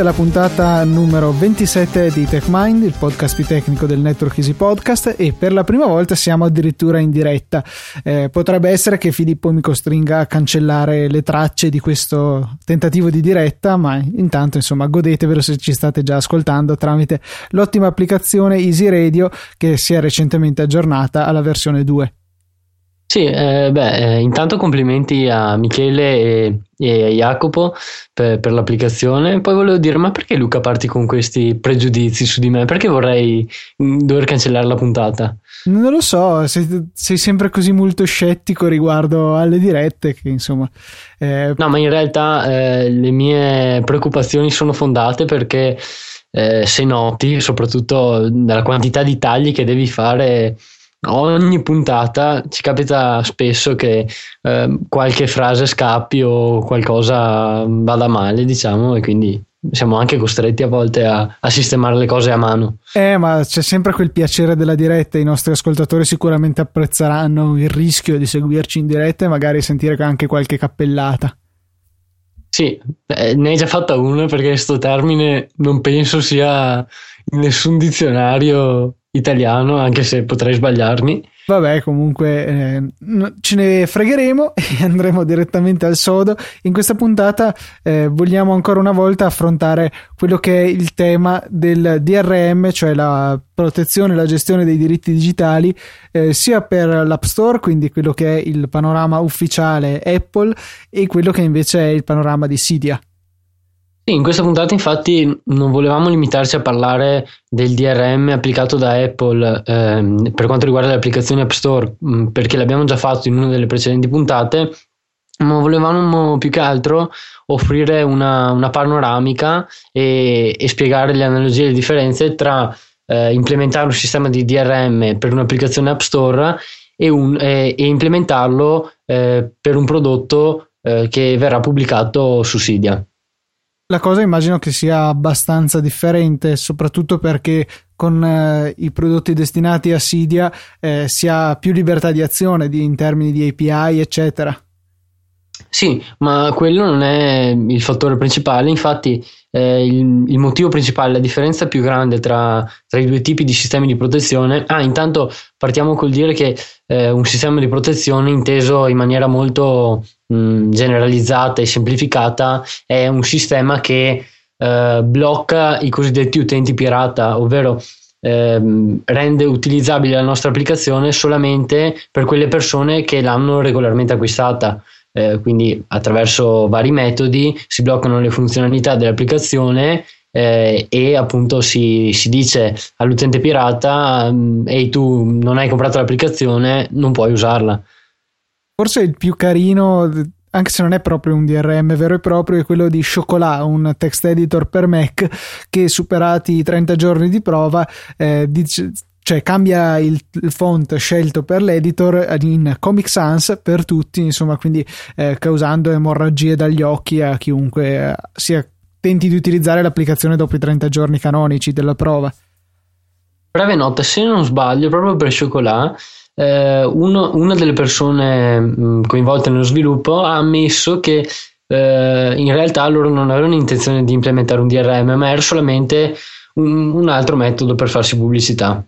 alla puntata numero 27 di TechMind, il podcast più tecnico del Network Easy Podcast e per la prima volta siamo addirittura in diretta. Eh, potrebbe essere che Filippo mi costringa a cancellare le tracce di questo tentativo di diretta, ma intanto insomma godetevelo se ci state già ascoltando tramite l'ottima applicazione Easy Radio che si è recentemente aggiornata alla versione 2. Sì, eh, beh, eh, intanto complimenti a Michele e, e a Jacopo per, per, l'applicazione. Poi volevo dire, ma perché Luca parti con questi pregiudizi su di me? Perché vorrei mm, dover cancellare la puntata? Non lo so, sei, sei sempre così molto scettico riguardo alle dirette che insomma... Eh... No, ma in realtà eh, le mie preoccupazioni sono fondate perché eh, se noti, soprattutto dalla quantità di tagli che devi fare ogni puntata ci capita spesso che eh, qualche frase scappi o qualcosa vada male, diciamo, e quindi siamo anche costretti a volte a, a, sistemare le cose a mano. Eh, ma c'è sempre quel piacere della diretta. I nostri ascoltatori sicuramente apprezzeranno il rischio di seguirci in diretta e magari sentire anche qualche cappellata. Sì, eh, ne hai già fatta una perché questo termine non penso sia in nessun dizionario italiano, anche se potrei sbagliarmi. Vabbè, comunque eh, ce ne fregheremo e andremo direttamente al sodo. In questa puntata eh, vogliamo ancora una volta affrontare quello che è il tema del DRM, cioè la protezione e la gestione dei diritti digitali, eh, sia per l'App Store, quindi quello che è il panorama ufficiale Apple, e quello che invece è il panorama di Cydia. In questa puntata infatti non volevamo limitarci a parlare del DRM applicato da Apple ehm, per quanto riguarda le applicazioni App Store, mm, perché l'abbiamo già fatto in una delle precedenti puntate, ma volevamo più che altro offrire una, una panoramica e, e, spiegare le analogie e le differenze tra eh, implementare un sistema di DRM per un'applicazione App Store e, un, e, e implementarlo eh, per un prodotto eh, che verrà pubblicato su Cydia la cosa immagino che sia abbastanza differente, soprattutto perché con eh, i prodotti destinati a Cydia eh, si ha più libertà di azione di, in termini di API, eccetera. Sì, ma quello non è il fattore principale, infatti eh, il, il, motivo principale, la differenza più grande tra, tra, i due tipi di sistemi di protezione. Ah, intanto partiamo col dire che eh, un sistema di protezione inteso in maniera molto mh, generalizzata e semplificata è un sistema che eh, blocca i cosiddetti utenti pirata, ovvero ehm, rende utilizzabile la nostra applicazione solamente per quelle persone che l'hanno regolarmente acquistata. Eh, quindi attraverso vari metodi si bloccano le funzionalità dell'applicazione eh, e appunto si, si, dice all'utente pirata mm, ehi tu non hai comprato l'applicazione non puoi usarla forse il più carino anche se non è proprio un DRM vero e proprio, è quello di Chocolat, un text editor per Mac che superati i 30 giorni di prova eh, dice, cioè cambia il, il, font scelto per l'editor in Comic Sans per tutti, insomma, quindi eh, causando emorragie dagli occhi a chiunque eh, sia, tenti di utilizzare l'applicazione dopo i 30 giorni canonici della prova. Breve nota, se non sbaglio, proprio per Chocolat, eh, uno, una delle persone mm, coinvolte nello sviluppo ha ammesso che eh, in realtà loro non avevano intenzione di implementare un DRM, ma era solamente un, un altro metodo per farsi pubblicità.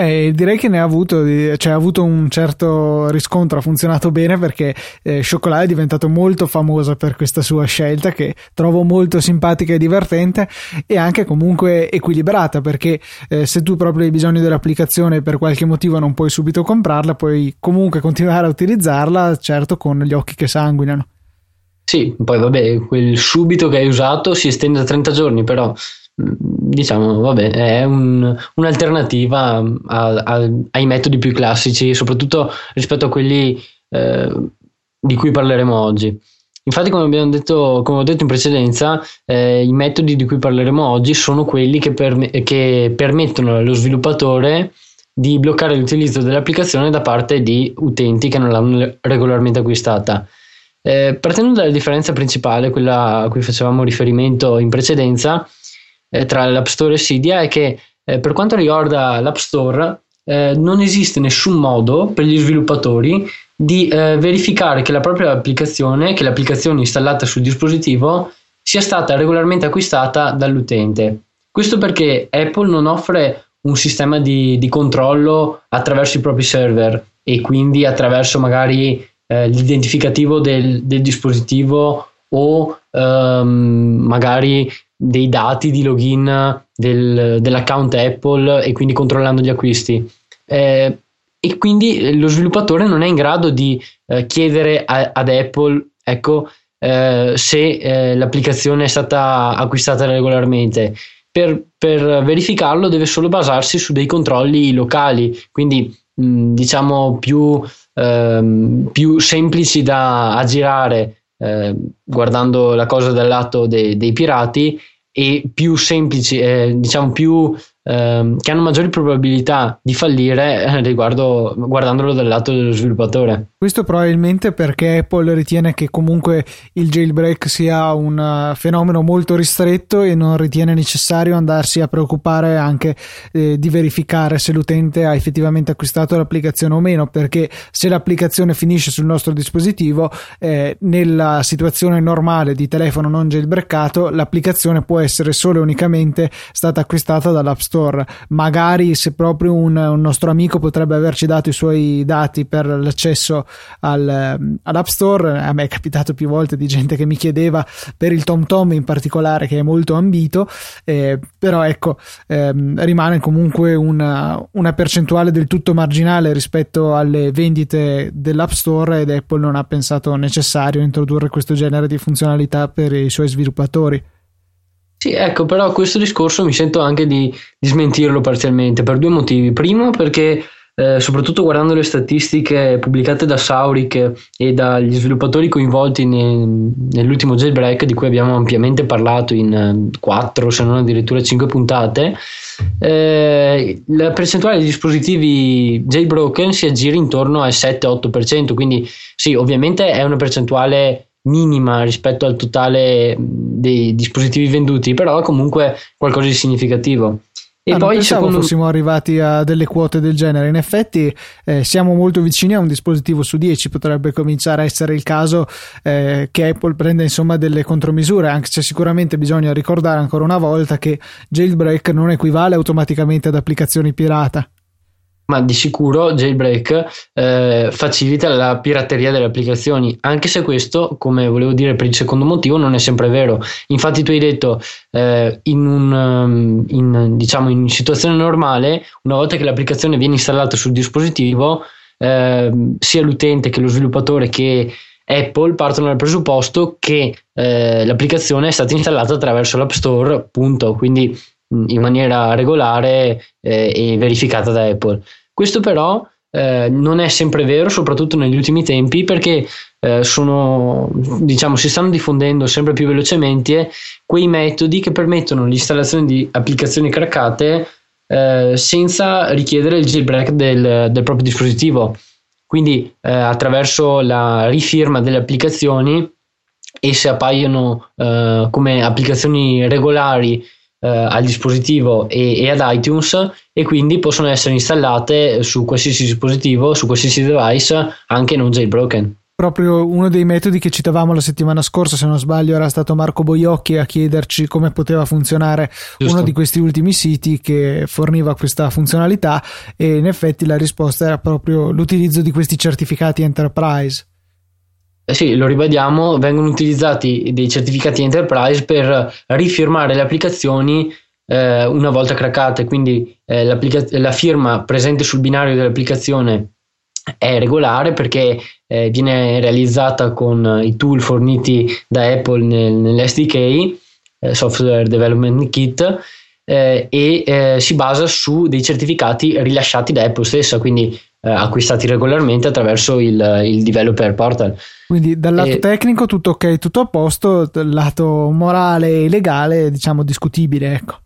Eh, direi che ne ha avuto, cioè, ha avuto un certo riscontro, ha funzionato bene perché eh, Chocolat è diventato molto famosa per questa sua scelta che trovo molto simpatica e divertente e anche comunque equilibrata perché eh, se tu proprio hai bisogno dell'applicazione e per qualche motivo non puoi subito comprarla, puoi comunque continuare a utilizzarla, certo con gli occhi che sanguinano. Sì, poi vabbè, quel subito che hai usato si estende a 30 giorni, però diciamo, vabbè, è un, un'alternativa a, a, ai metodi più classici, soprattutto rispetto a quelli eh, di cui parleremo oggi. Infatti, come abbiamo detto, come ho detto in precedenza, eh, i metodi di cui parleremo oggi sono quelli che, perm- che permettono allo sviluppatore di bloccare l'utilizzo dell'applicazione da parte di utenti che non l'hanno regolarmente acquistata. Eh, partendo dalla differenza principale, quella a cui facevamo riferimento in precedenza, eh, tra l'App Store e Cydia è che eh, per quanto riguarda l'App Store eh, non esiste nessun modo per gli sviluppatori di eh, verificare che la propria applicazione, che l'applicazione installata sul dispositivo sia stata regolarmente acquistata dall'utente. Questo perché Apple non offre un sistema di, di controllo attraverso i propri server e quindi attraverso magari eh, l'identificativo del, del, dispositivo o ehm, magari dei dati di login del, dell'account Apple e quindi controllando gli acquisti. Eh, e quindi lo sviluppatore non è in grado di eh, chiedere a, ad Apple ecco, eh, se eh, l'applicazione è stata acquistata regolarmente. Per, per, verificarlo deve solo basarsi su dei controlli locali, quindi mh, diciamo più, ehm, più, semplici da aggirare eh, guardando la cosa dal lato de, dei pirati e più semplici, eh, diciamo più ehm, che hanno maggiori probabilità di fallire eh, riguardo, guardandolo dal lato dello sviluppatore. Questo probabilmente perché Apple ritiene che comunque il jailbreak sia un uh, fenomeno molto ristretto e non ritiene necessario andarsi a preoccupare anche eh, di verificare se l'utente ha effettivamente acquistato l'applicazione o meno, perché se l'applicazione finisce sul nostro dispositivo, eh, nella situazione normale di telefono non jailbreakato, l'applicazione può essere solo e unicamente stata acquistata dall'App. Magari se proprio un, un, nostro amico potrebbe averci dato i suoi dati per l'accesso al, all'App Store, a me è capitato più volte di gente che mi chiedeva per il TomTom in particolare che è molto ambito, eh, però ecco, ehm, rimane comunque una, una percentuale del tutto marginale rispetto alle vendite dell'App Store ed Apple non ha pensato necessario introdurre questo genere di funzionalità per i suoi sviluppatori. Sì, ecco, però questo discorso mi sento anche di, di smentirlo parzialmente per due motivi. Primo, perché eh, soprattutto guardando le statistiche pubblicate da Sauric e dagli sviluppatori coinvolti ne, nell'ultimo jailbreak, di cui abbiamo ampiamente parlato in 4 eh, se non addirittura 5 puntate, eh, la percentuale di dispositivi jailbroken si aggira intorno al 7-8%, quindi sì, ovviamente è una percentuale minima rispetto al totale dei dispositivi venduti, però comunque qualcosa di significativo. E ah, poi pensavo secondo... fossimo arrivati a delle quote del genere. In effetti eh, siamo molto vicini a un dispositivo su 10. Potrebbe cominciare a essere il caso eh, che Apple prenda insomma delle contromisure, anche se sicuramente bisogna ricordare ancora una volta che jailbreak non equivale automaticamente ad applicazioni pirata ma di sicuro Jailbreak eh, facilita la pirateria delle applicazioni, anche se questo, come volevo dire per il secondo motivo, non è sempre vero. Infatti tu hai detto eh, in, un, um, in, diciamo, in situazione normale, una volta che l'applicazione viene installata sul dispositivo, eh, sia l'utente che lo sviluppatore che Apple partono dal presupposto che eh, l'applicazione è stata installata attraverso l'App Store, punto, quindi in maniera regolare eh, e verificata da Apple. Questo però eh, non è sempre vero, soprattutto negli ultimi tempi, perché eh, sono, diciamo, si stanno diffondendo sempre più velocemente quei metodi che permettono l'installazione di applicazioni craccate eh, senza richiedere il jailbreak del, del proprio dispositivo. Quindi eh, attraverso la rifirma delle applicazioni, esse appaiono eh, come applicazioni regolari eh, al dispositivo e, e, ad iTunes e quindi possono essere installate su qualsiasi dispositivo, su qualsiasi device, anche non jailbroken proprio uno dei metodi che citavamo la settimana scorsa, se non sbaglio, era stato Marco Boiocchi a chiederci come poteva funzionare Giusto. uno di questi ultimi siti che forniva questa funzionalità e in effetti la risposta era proprio l'utilizzo di questi certificati enterprise. Eh sì, lo ribadiamo, vengono utilizzati dei certificati enterprise per rifirmare le applicazioni eh, una volta craccate, quindi eh, la firma presente sul binario dell'applicazione è regolare perché eh, viene realizzata con i tool forniti da Apple nel, nell'SDK, eh, Software Development Kit, eh, e si basa su dei certificati rilasciati da Apple stessa, quindi eh, acquistati regolarmente attraverso il, il, developer portal. Quindi dal lato e... tecnico tutto ok, tutto a posto, dal lato morale e legale diciamo discutibile, ecco.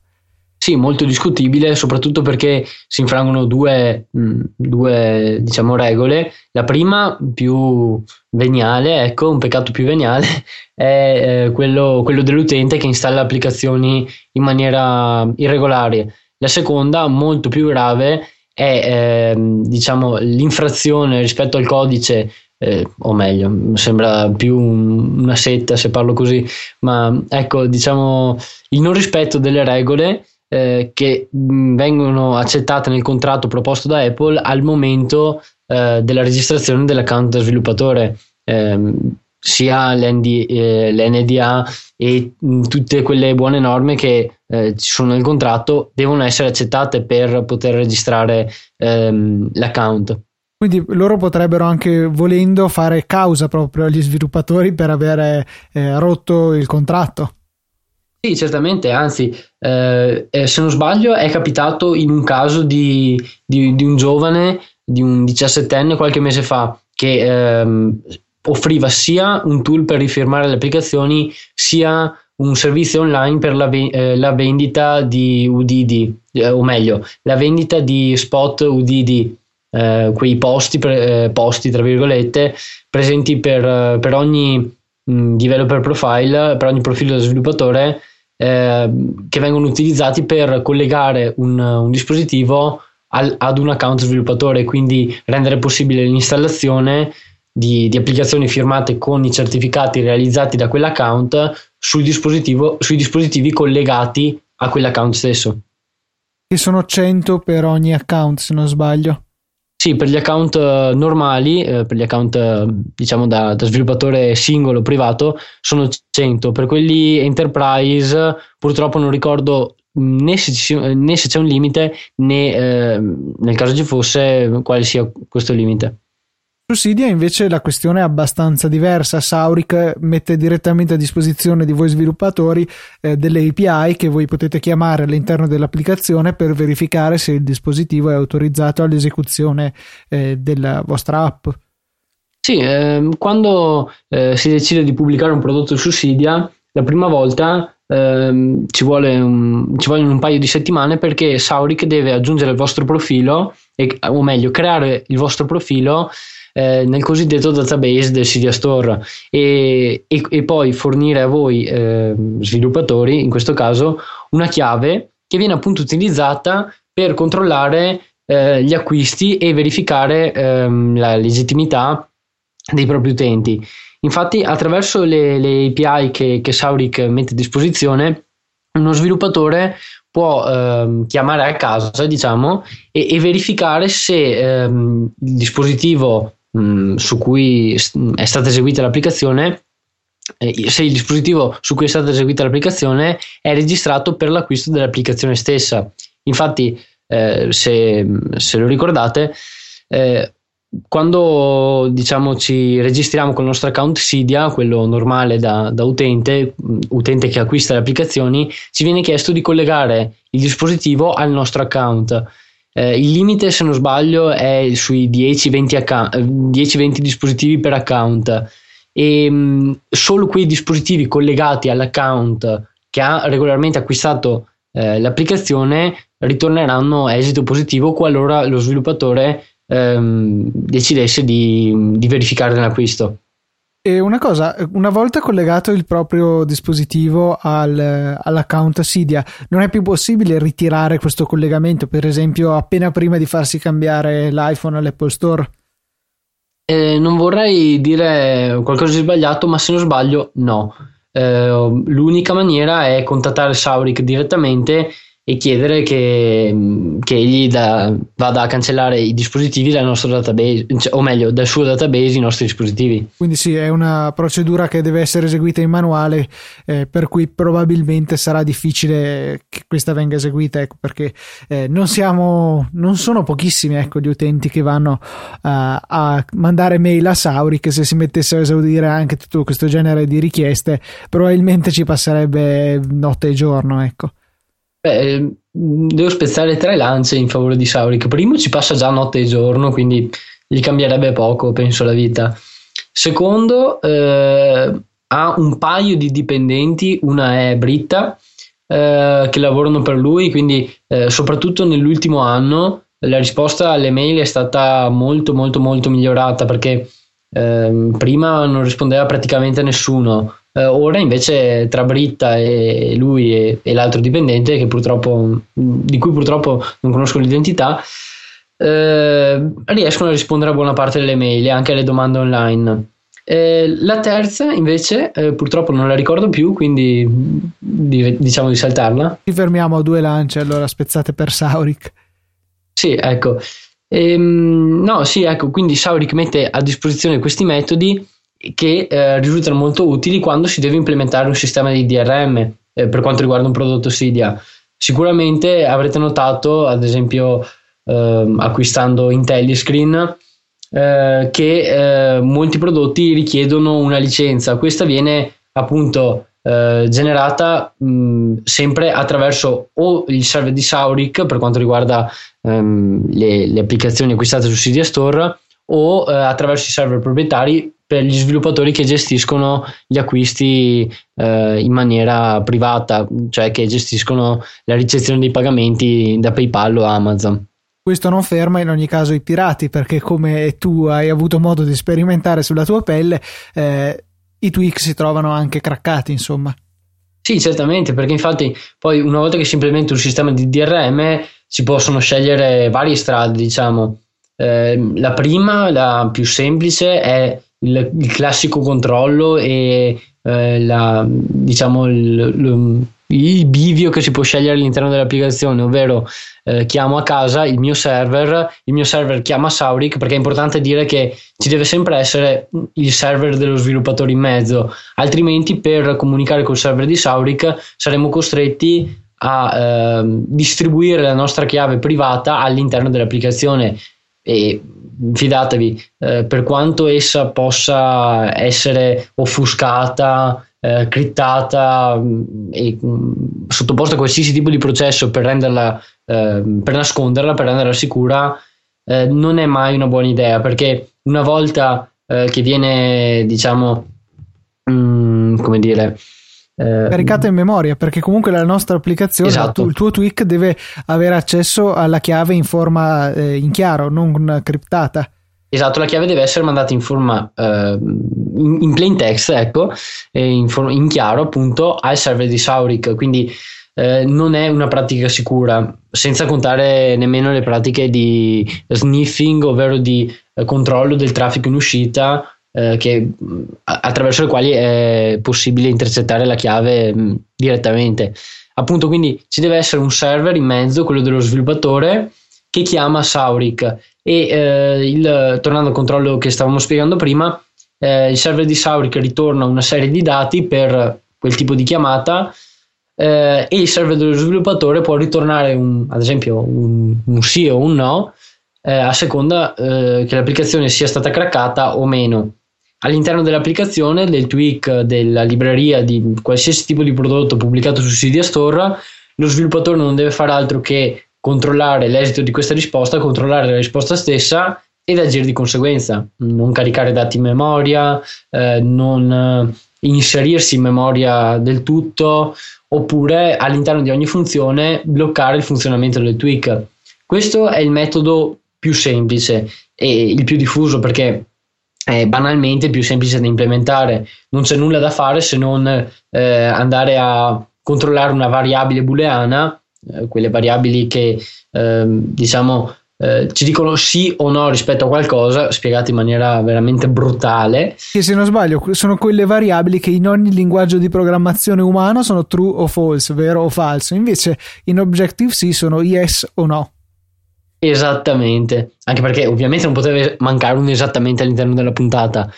Sì, molto discutibile, soprattutto perché si infrangono due, mh, due diciamo, regole. La prima, più veniale, ecco, un peccato più veniale, è eh, quello, quello dell'utente che installa applicazioni in maniera irregolare. La seconda, molto più grave, è ehm, diciamo, l'infrazione rispetto al codice eh, o meglio, sembra più un, una setta se parlo così, ma ecco, diciamo il non rispetto delle regole eh, che mh, vengono accettate nel contratto proposto da Apple al momento eh, della registrazione dell'account da sviluppatore. Ehm, sia l'ND, eh, l'NDA e mh, tutte quelle buone norme che eh, ci sono nel contratto devono essere accettate per poter registrare ehm, l'account. Quindi loro potrebbero anche volendo fare causa proprio agli sviluppatori per avere eh, rotto il contratto. Sì, certamente, anzi, eh, eh se non sbaglio è capitato in un caso di, di, di un giovane, di un 17enne qualche mese fa, che ehm, offriva sia un tool per rifirmare le applicazioni, sia un servizio online per la, eh, la vendita di UDD, eh, o meglio, la vendita di spot UDD eh, quei posti, eh, posti, tra virgolette, presenti per, per ogni mh, mm, developer profile, per ogni profilo da sviluppatore, eh, che vengono utilizzati per collegare un, un dispositivo al, ad un account sviluppatore, quindi rendere possibile l'installazione di, di, applicazioni firmate con i certificati realizzati da quell'account sul dispositivo, sui dispositivi collegati a quell'account stesso. Che sono 100 per ogni account, se non sbaglio. Sì, per gli account eh, normali, eh, per gli account eh, diciamo da, da, sviluppatore singolo privato, sono 100. Per quelli enterprise, purtroppo non ricordo né se, né se c'è un limite né eh, nel caso ci fosse quale sia questo limite. Su Cydia invece la questione è abbastanza diversa. Sauric mette direttamente a disposizione di voi sviluppatori eh, delle API che voi potete chiamare all'interno dell'applicazione per verificare se il dispositivo è autorizzato all'esecuzione eh, della vostra app. Sì, eh, quando eh, si decide di pubblicare un prodotto su Cydia, la prima volta ehm, ci, un, ci vogliono un paio di settimane perché Sauric deve aggiungere il vostro profilo, e, o meglio, creare il vostro profilo eh, nel cosiddetto database del Cydia Store e, e, e poi fornire a voi eh, sviluppatori, in questo caso, una chiave che viene appunto utilizzata per controllare eh, gli acquisti e verificare ehm, la legittimità dei propri utenti. Infatti, attraverso le, le API che, che Sauric mette a disposizione, uno sviluppatore può ehm, chiamare a casa, diciamo, e, e verificare se ehm, il dispositivo mm, su cui è stata eseguita l'applicazione se il dispositivo su cui è stata eseguita l'applicazione è registrato per l'acquisto dell'applicazione stessa. Infatti, eh, se, se, lo ricordate, eh, quando diciamo ci registriamo con il nostro account Cydia, quello normale da, da, utente, utente che acquista le applicazioni, ci viene chiesto di collegare il dispositivo al nostro account. Eh, il limite, se non sbaglio, è sui 10-20, account, 10-20 dispositivi per account e mh, mm, solo quei dispositivi collegati all'account che ha regolarmente acquistato eh, l'applicazione ritorneranno esito positivo qualora lo sviluppatore ehm, decidesse di, di verificare l'acquisto. E una cosa, una volta collegato il proprio dispositivo al, all'account Cydia, non è più possibile ritirare questo collegamento, per esempio, appena prima di farsi cambiare l'iPhone all'Apple Store? Eh, non vorrei dire qualcosa di sbagliato, ma se non sbaglio, no. Eh, l'unica maniera è contattare Sauric direttamente e chiedere che, che egli da, vada a cancellare i dispositivi dal nostro database, cioè, o meglio, dal suo database i nostri dispositivi. Quindi sì, è una procedura che deve essere eseguita in manuale, eh, per cui probabilmente sarà difficile che questa venga eseguita, ecco, perché eh, non siamo, non sono pochissimi ecco, gli utenti che vanno uh, a mandare mail a Sauri, che se si mettesse a esaudire anche tutto questo genere di richieste, probabilmente ci passerebbe notte e giorno, ecco. Beh, devo spezzare tre lance in favore di Sauric. Primo, ci passa già notte e giorno, quindi gli cambierebbe poco, penso, la vita. Secondo, eh, ha un paio di dipendenti, una è Britta, eh, che lavorano per lui, quindi eh, soprattutto nell'ultimo anno la risposta alle mail è stata molto molto molto migliorata perché ehm, prima non rispondeva praticamente nessuno eh, ora invece tra Britta e lui e, e l'altro dipendente, di cui purtroppo non conosco l'identità, eh, riescono a rispondere a buona parte delle mail e anche alle domande online. Eh, la terza invece eh, purtroppo non la ricordo più, quindi di, diciamo di saltarla. Ci fermiamo a due lance allora spezzate per Sauric. Sì, ecco. Ehm, no, sì, ecco, quindi Sauric mette a disposizione questi metodi che eh, risultano molto utili quando si deve implementare un sistema di DRM eh, per quanto riguarda un prodotto Cydia. Sicuramente avrete notato, ad esempio, eh, acquistando IntelliScreen, eh, che eh, molti prodotti richiedono una licenza. Questa viene appunto eh, generata mh, sempre attraverso o il server di Sauric per quanto riguarda ehm, le, le, applicazioni acquistate su Cydia Store o attraverso i server proprietari per gli sviluppatori che gestiscono gli acquisti eh, in maniera privata, cioè che gestiscono la ricezione dei pagamenti da PayPal o Amazon. Questo non ferma in ogni caso i pirati perché come tu hai avuto modo di sperimentare sulla tua pelle, eh, i tweak si trovano anche craccati, insomma. Sì, certamente, perché infatti poi una volta che si implementa un sistema di DRM si possono scegliere varie strade, diciamo. Eh, la prima, la più semplice, è il, il classico controllo e eh, la, diciamo il, il, bivio che si può scegliere all'interno dell'applicazione, ovvero eh, chiamo a casa il mio server, il mio server chiama Sauric perché è importante dire che ci deve sempre essere il server dello sviluppatore in mezzo, altrimenti per comunicare col server di Sauric saremo costretti a eh, distribuire la nostra chiave privata all'interno dell'applicazione. E fidatevi, eh, per quanto essa possa essere offuscata, eh, crittata mm, e mh, mm, sottoposta a qualsiasi tipo di processo per renderla, eh, per nasconderla, per renderla sicura, eh, non è mai una buona idea perché una volta eh, che viene, diciamo, mh, mm, come dire, caricata in memoria perché comunque la nostra applicazione esatto. il tuo tweak deve avere accesso alla chiave in forma eh, in chiaro non criptata. Esatto la chiave deve essere mandata in forma eh, in, in, plain text ecco in, for- in, chiaro appunto al server di Sauric. Quindi eh, non è una pratica sicura senza contare nemmeno le pratiche di sniffing ovvero di eh, controllo del traffico in uscita eh, che, attraverso le quali è possibile intercettare la chiave mh, direttamente. Appunto, quindi ci deve essere un server in mezzo, quello dello sviluppatore, che chiama Sauric. E eh, il, tornando al controllo che stavamo spiegando prima, eh, il server di Sauric ritorna una serie di dati per quel tipo di chiamata eh, e il server dello sviluppatore può ritornare un, ad esempio un, un, sì o un no eh, a seconda eh, che l'applicazione sia stata craccata o meno all'interno dell'applicazione, del tweak, della libreria di qualsiasi tipo di prodotto pubblicato su Cydia Store, lo sviluppatore non deve fare altro che controllare l'esito di questa risposta, controllare la risposta stessa ed agire di conseguenza, non caricare dati in memoria, eh, non eh, inserirsi in memoria del tutto, oppure all'interno di ogni funzione bloccare il funzionamento del tweak. Questo è il metodo più semplice e il più diffuso perché è banalmente più semplice da implementare. Non c'è nulla da fare se non eh, andare a controllare una variabile booleana, eh, quelle variabili che ehm, diciamo eh, ci dicono sì o no rispetto a qualcosa, spiegate in maniera veramente brutale. Che se non sbaglio sono quelle variabili che in ogni linguaggio di programmazione umano sono true o false, vero o falso, invece in Objective-C sono yes o no. Esattamente, anche perché ovviamente non poteva mancare un esattamente all'interno della puntata.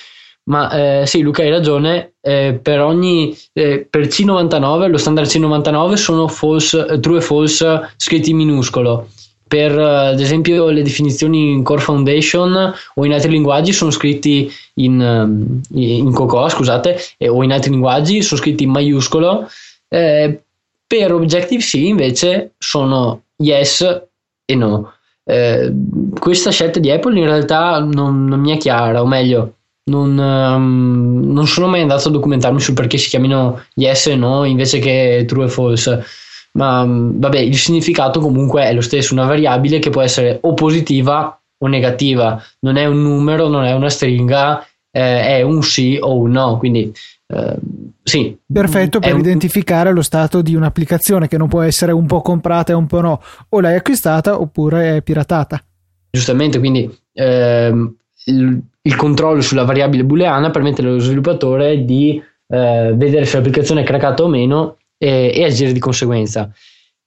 Ma eh, sì, Luca hai ragione, eh, per ogni eh, per C99, lo standard C99 sono false, true e false scritti in minuscolo. Per eh, ad esempio le definizioni in Core Foundation o in altri linguaggi sono scritti in, ehm, in Cocoa, scusate, o in altri linguaggi sono scritti in maiuscolo. Eh, per Objective-C invece sono yes e no. Eh, questa scelta di Apple in realtà non, non mi è chiara, o meglio, non, um, non, sono mai andato a documentarmi sul perché si chiamino yes e no invece che true e false. Ma um, vabbè, il significato comunque è lo stesso, una variabile che può essere o positiva o negativa, non è un numero, non è una stringa, eh, è un sì o un no. Quindi eh, sì. Perfetto per un... identificare lo stato di un'applicazione che non può essere un po' comprata e un po' no, o l'hai acquistata oppure è piratata. giustamente, quindi ehm, il, il, controllo sulla variabile booleana permette allo sviluppatore di eh, vedere se l'applicazione è craccata o meno e, e agire di conseguenza.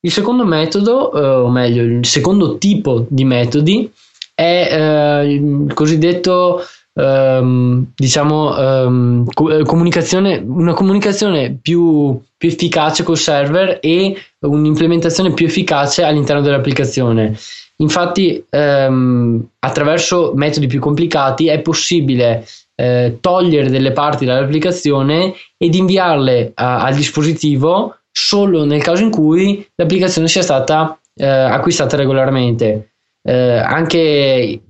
Il secondo metodo, eh, o meglio, il secondo tipo di metodi è eh, il cosiddetto ehm, diciamo ehm, co- comunicazione, una comunicazione più, più efficace col server e un'implementazione più efficace all'interno dell'applicazione. Infatti, ehm, attraverso metodi più complicati è possibile eh, togliere delle parti dall'applicazione ed inviarle a, al dispositivo solo nel caso in cui l'applicazione sia stata eh, acquistata regolarmente. Eh, anche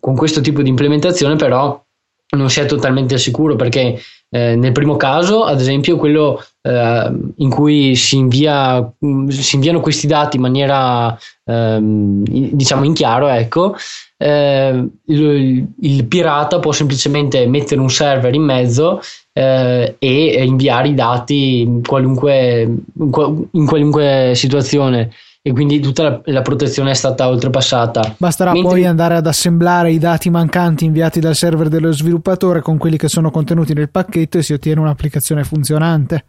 con questo tipo di implementazione, però, non si è totalmente sicuro perché eh, nel primo caso, ad esempio, quello eh, in cui si, invia, si, inviano questi dati in maniera ehm, diciamo in chiaro, ecco, eh, il, il, pirata può semplicemente mettere un server in mezzo eh, e inviare i dati in qualunque, in qualunque situazione e quindi tutta la, la, protezione è stata oltrepassata. Basterà Mentre... poi andare ad assemblare i dati mancanti inviati dal server dello sviluppatore con quelli che sono contenuti nel pacchetto e si ottiene un'applicazione funzionante.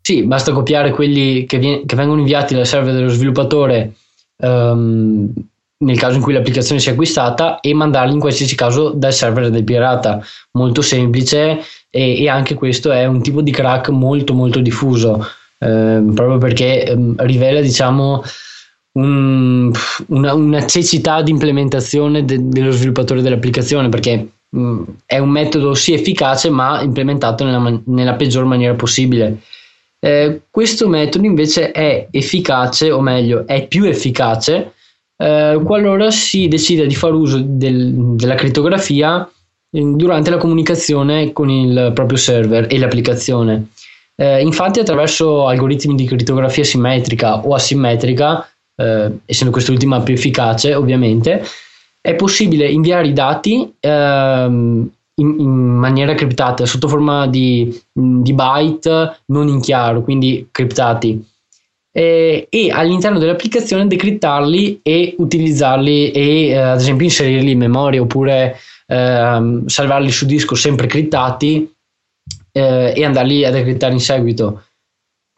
Sì, basta copiare quelli che, viene, che vengono inviati dal server dello sviluppatore um, nel caso in cui l'applicazione sia acquistata e mandarli in qualsiasi caso dal server del pirata. Molto semplice e, e anche questo è un tipo di crack molto molto diffuso. Eh, proprio perché eh, rivela diciamo un, una, una, cecità di implementazione de, dello sviluppatore dell'applicazione perché mh, mm, è un metodo sì efficace ma implementato nella, nella peggior maniera possibile. Eh, questo metodo invece è efficace, o meglio, è più efficace eh, qualora si decide di fare uso del, della crittografia durante la comunicazione con il proprio server e l'applicazione. Eh, infatti, attraverso algoritmi di crittografia simmetrica o asimmetrica, eh, essendo quest'ultima più efficace ovviamente, è possibile inviare i dati ehm, in, in, maniera criptata, sotto forma di, di, byte non in chiaro, quindi criptati. E, e all'interno dell'applicazione decrittarli e utilizzarli e eh, ad esempio inserirli in memoria oppure eh, salvarli su disco sempre criptati eh, e andarli a decrittare in seguito.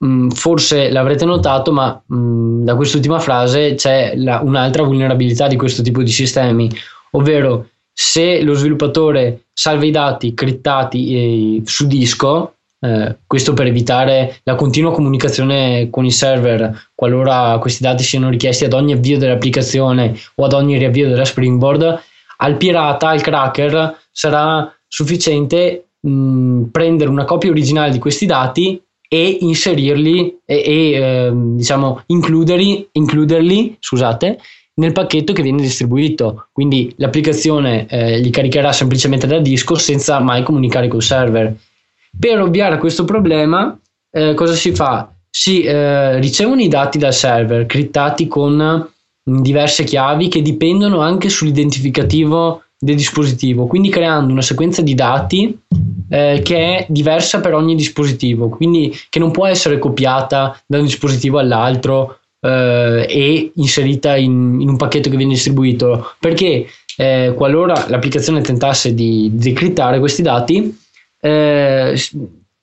Mm, forse l'avrete notato, ma mm, da quest'ultima frase c'è la, un'altra vulnerabilità di questo tipo di sistemi, ovvero se lo sviluppatore salva i dati crittati eh, su disco, eh, questo per evitare la continua comunicazione con il server qualora questi dati siano richiesti ad ogni avvio dell'applicazione o ad ogni riavvio della Springboard, al pirata, al cracker sarà sufficiente mh, mm, prendere una copia originale di questi dati e inserirli e, e eh, diciamo includerli, includerli scusate, nel pacchetto che viene distribuito. Quindi l'applicazione eh, li caricherà semplicemente da disco senza mai comunicare col server. Per ovviare a questo problema, eh, cosa si fa? Si eh, ricevono i dati dal server crittati con diverse chiavi che dipendono anche sull'identificativo del dispositivo, quindi creando una sequenza di dati eh, che è diversa per ogni dispositivo, quindi che non può essere copiata da un dispositivo all'altro eh, e inserita in, in, un pacchetto che viene distribuito, perché eh, qualora l'applicazione tentasse di decrittare questi dati, eh,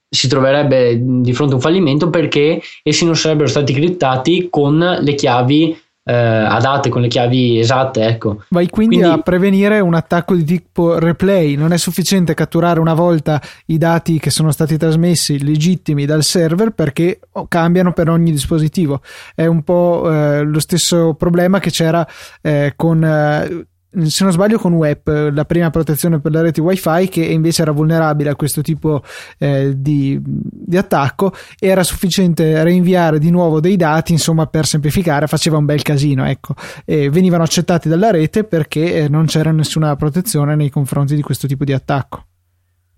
si troverebbe di fronte a un fallimento perché essi non sarebbero stati crittati con le chiavi eh, adatte con le chiavi esatte. Ecco. Vai quindi, quindi, a prevenire un attacco di tipo replay. Non è sufficiente catturare una volta i dati che sono stati trasmessi legittimi dal server perché cambiano per ogni dispositivo. È un po' eh, lo stesso problema che c'era eh, con eh, se non sbaglio con WEP, la prima protezione per le reti wifi che invece era vulnerabile a questo tipo eh, di, di, attacco era sufficiente reinviare di nuovo dei dati insomma per semplificare faceva un bel casino ecco. E venivano accettati dalla rete perché eh, non c'era nessuna protezione nei confronti di questo tipo di attacco.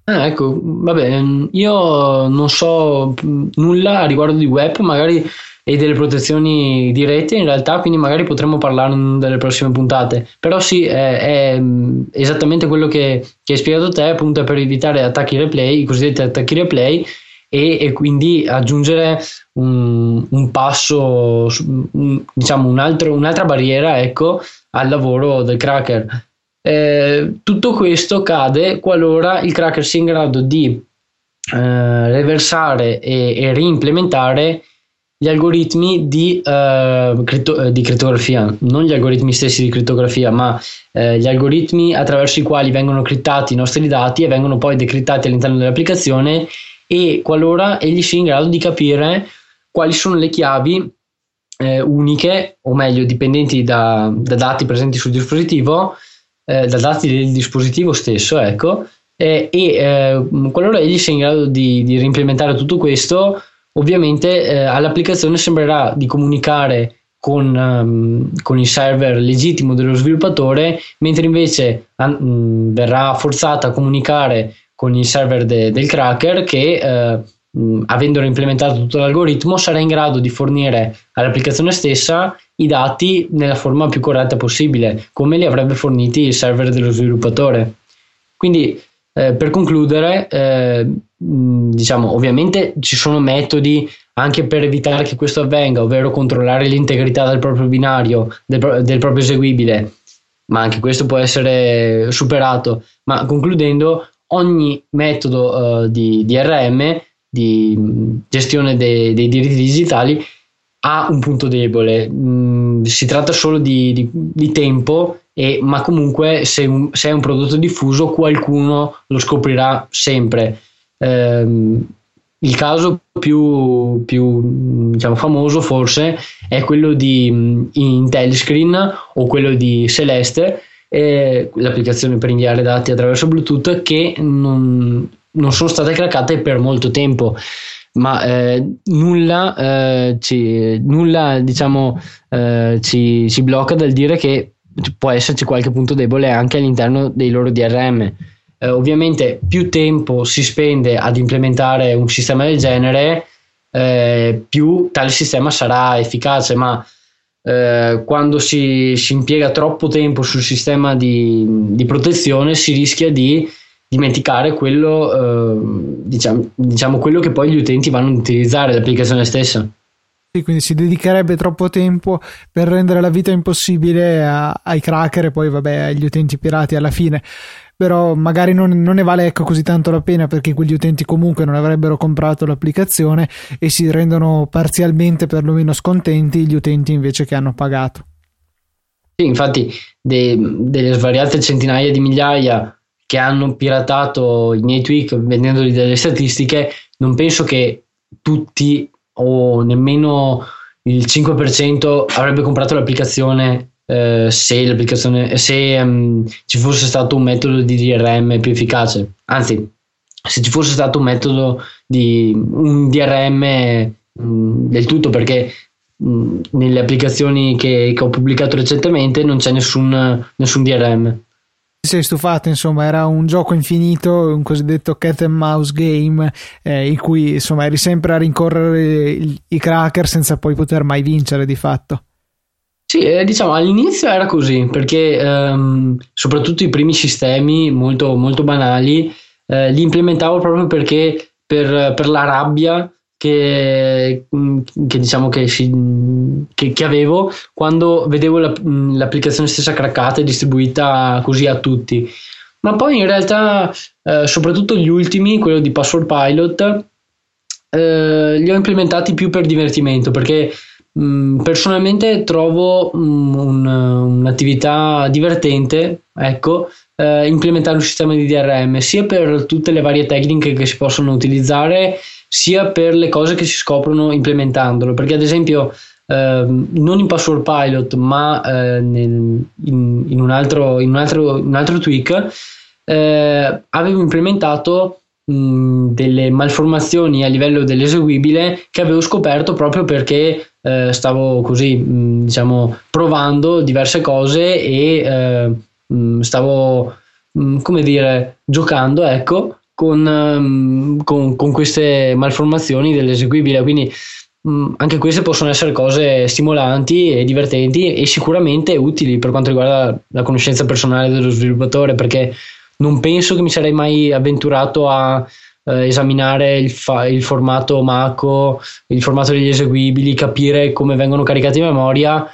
Ah, ecco, vabbè, io non so nulla a riguardo di web, magari e delle protezioni di rete in realtà, quindi magari potremmo parlarne in delle prossime puntate. Però sì, è, è esattamente quello che, che, hai spiegato te, appunto per evitare attacchi replay, i cosiddetti attacchi replay, e, e quindi aggiungere un, un passo, un, diciamo un altro, un'altra barriera ecco, al lavoro del cracker. Eh, tutto questo cade qualora il cracker sia in grado di eh, reversare e, e reimplementare gli algoritmi di, uh, cripto- eh, di, crittografia, non gli algoritmi stessi di crittografia, ma uh, gli algoritmi attraverso i quali vengono crittati i nostri dati e vengono poi decrittati all'interno dell'applicazione e qualora egli sia in grado di capire quali sono le chiavi eh, uniche, o meglio, dipendenti da, da, dati presenti sul dispositivo, eh, da dati del dispositivo stesso, ecco, e qualora egli sia in grado di, di reimplementare tutto questo, ovviamente eh, all'applicazione sembrerà di comunicare con, um, con, il server legittimo dello sviluppatore, mentre invece mh, mm, verrà forzata a comunicare con il server de- del cracker che, eh, mh, avendo implementato tutto l'algoritmo, sarà in grado di fornire all'applicazione stessa i dati nella forma più corretta possibile, come li avrebbe forniti il server dello sviluppatore. Quindi eh, per concludere, eh, diciamo, ovviamente ci sono metodi anche per evitare che questo avvenga, ovvero controllare l'integrità del proprio binario, del, del proprio eseguibile, ma anche questo può essere superato. Ma concludendo, ogni metodo uh, di DRM, di gestione dei, dei diritti digitali, ha un punto debole. Mm, si tratta solo di, di, di tempo e, ma comunque se, un, se, è un prodotto diffuso qualcuno lo scoprirà sempre. Eh, il caso più, più diciamo, famoso forse è quello di IntelliScreen o quello di Celeste, eh, l'applicazione per inviare dati attraverso Bluetooth che non, non sono state craccate per molto tempo ma eh, nulla, eh, ci, nulla diciamo, eh, ci, ci, blocca dal dire che può esserci qualche punto debole anche all'interno dei loro DRM. Eh, ovviamente più tempo si spende ad implementare un sistema del genere, eh, più tale sistema sarà efficace, ma eh, quando si, si, impiega troppo tempo sul sistema di, di protezione si rischia di dimenticare quello, diciamo, diciamo, quello che poi gli utenti vanno ad utilizzare l'applicazione stessa. Sì, quindi si dedicherebbe troppo tempo per rendere la vita impossibile a, ai cracker e poi vabbè agli utenti pirati alla fine. Però magari non, non, ne vale ecco così tanto la pena perché quegli utenti comunque non avrebbero comprato l'applicazione e si rendono parzialmente perlomeno scontenti gli utenti invece che hanno pagato. Sì, infatti de, delle svariate centinaia di migliaia che hanno piratato i miei tweet vendendoli delle statistiche, non penso che tutti o nemmeno il 5% avrebbe comprato l'applicazione eh, se, l'applicazione, se um, ci fosse stato un metodo di DRM più efficace. Anzi, se ci fosse stato un metodo di un DRM mh, mm, del tutto, perché mh, mm, nelle applicazioni che, che, ho pubblicato recentemente non c'è nessun, nessun DRM sei stufato, insomma, era un gioco infinito, un cosiddetto cat and mouse game, eh, in cui insomma eri sempre a rincorrere i, i cracker senza poi poter mai vincere di fatto. Sì, eh, diciamo all'inizio era così, perché ehm, soprattutto i primi sistemi molto, molto banali eh, li implementavo proprio perché per, per la rabbia che, mm, che diciamo che, che, che, avevo quando vedevo la, mm, l'applicazione stessa craccata e distribuita così a tutti. Ma poi in realtà, eh, soprattutto gli ultimi, quello di Password Pilot, eh, li ho implementati più per divertimento perché mm, personalmente trovo un, un'attività divertente, ecco, eh, implementare un sistema di DRM sia per tutte le varie tecniche che si possono utilizzare sia per le cose che si scoprono implementandolo, perché ad esempio eh, non in Password Pilot ma eh, nel, in, in, un altro, in, un altro, in un altro tweak eh, avevo implementato delle malformazioni a livello dell'eseguibile che avevo scoperto proprio perché eh, stavo così diciamo provando diverse cose e eh, mh, stavo come dire giocando ecco con, ehm, con, con queste malformazioni dell'eseguibile. Quindi mm, anche queste possono essere cose stimolanti e divertenti e sicuramente utili per quanto riguarda la conoscenza personale dello sviluppatore perché non penso che mi sarei mai avventurato a, eh, esaminare il, fa- il, formato Mako, il formato degli eseguibili, capire come vengono caricati in memoria,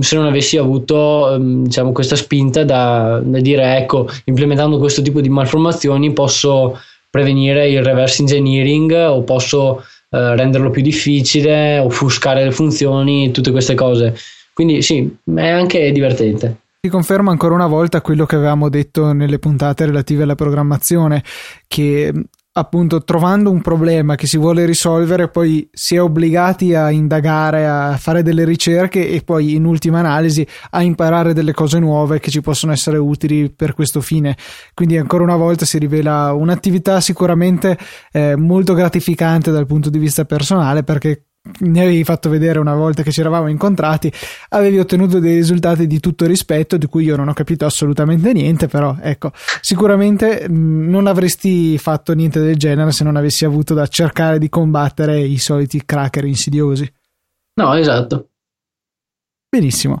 se non avessi avuto mm, diciamo, questa spinta da, da, dire ecco, implementando questo tipo di malformazioni posso prevenire il reverse engineering o posso eh, renderlo più difficile, offuscare le funzioni, tutte queste cose. Quindi sì, è anche divertente. Si conferma ancora una volta quello che avevamo detto nelle puntate relative alla programmazione, che appunto trovando un problema che si vuole risolvere poi si è obbligati a indagare a fare delle ricerche e poi in ultima analisi a imparare delle cose nuove che ci possono essere utili per questo fine. Quindi ancora una volta si rivela un'attività sicuramente eh, molto gratificante dal punto di vista personale perché ne avevi fatto vedere una volta che ci eravamo incontrati, avevi ottenuto dei risultati di tutto rispetto, di cui io non ho capito assolutamente niente, però ecco, sicuramente mh, non avresti fatto niente del genere se non avessi avuto da cercare di combattere i soliti cracker insidiosi. No, esatto. Benissimo,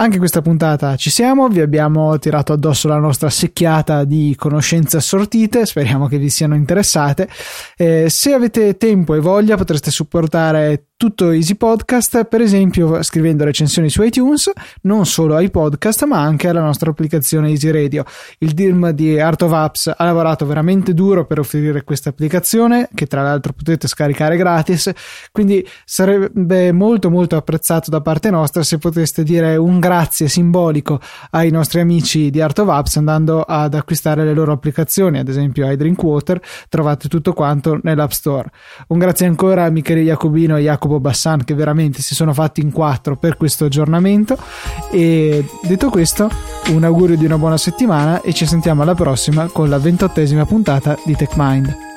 anche questa puntata ci siamo, vi abbiamo tirato addosso la nostra secchiata di conoscenze assortite, speriamo che vi siano interessate. Eh, se avete tempo e voglia potreste supportare tutto Easy Podcast, per esempio scrivendo recensioni su iTunes, non solo ai podcast ma anche alla nostra applicazione Easy Radio. Il team di Art of Apps ha lavorato veramente duro per offrire questa applicazione che tra l'altro potete scaricare gratis, quindi sarebbe molto molto apprezzato da parte nostra se poteste dire un grazie simbolico ai nostri amici di Art of Apps andando ad acquistare le loro applicazioni, ad esempio iDrinkWater, trovate tutto quanto nell'App Store. Un grazie ancora a Michele Jacobino e Jacopo Bassan che veramente si sono fatti in quattro per questo aggiornamento e detto questo un augurio di una buona settimana e ci sentiamo alla prossima con la ventottesima puntata di TechMind.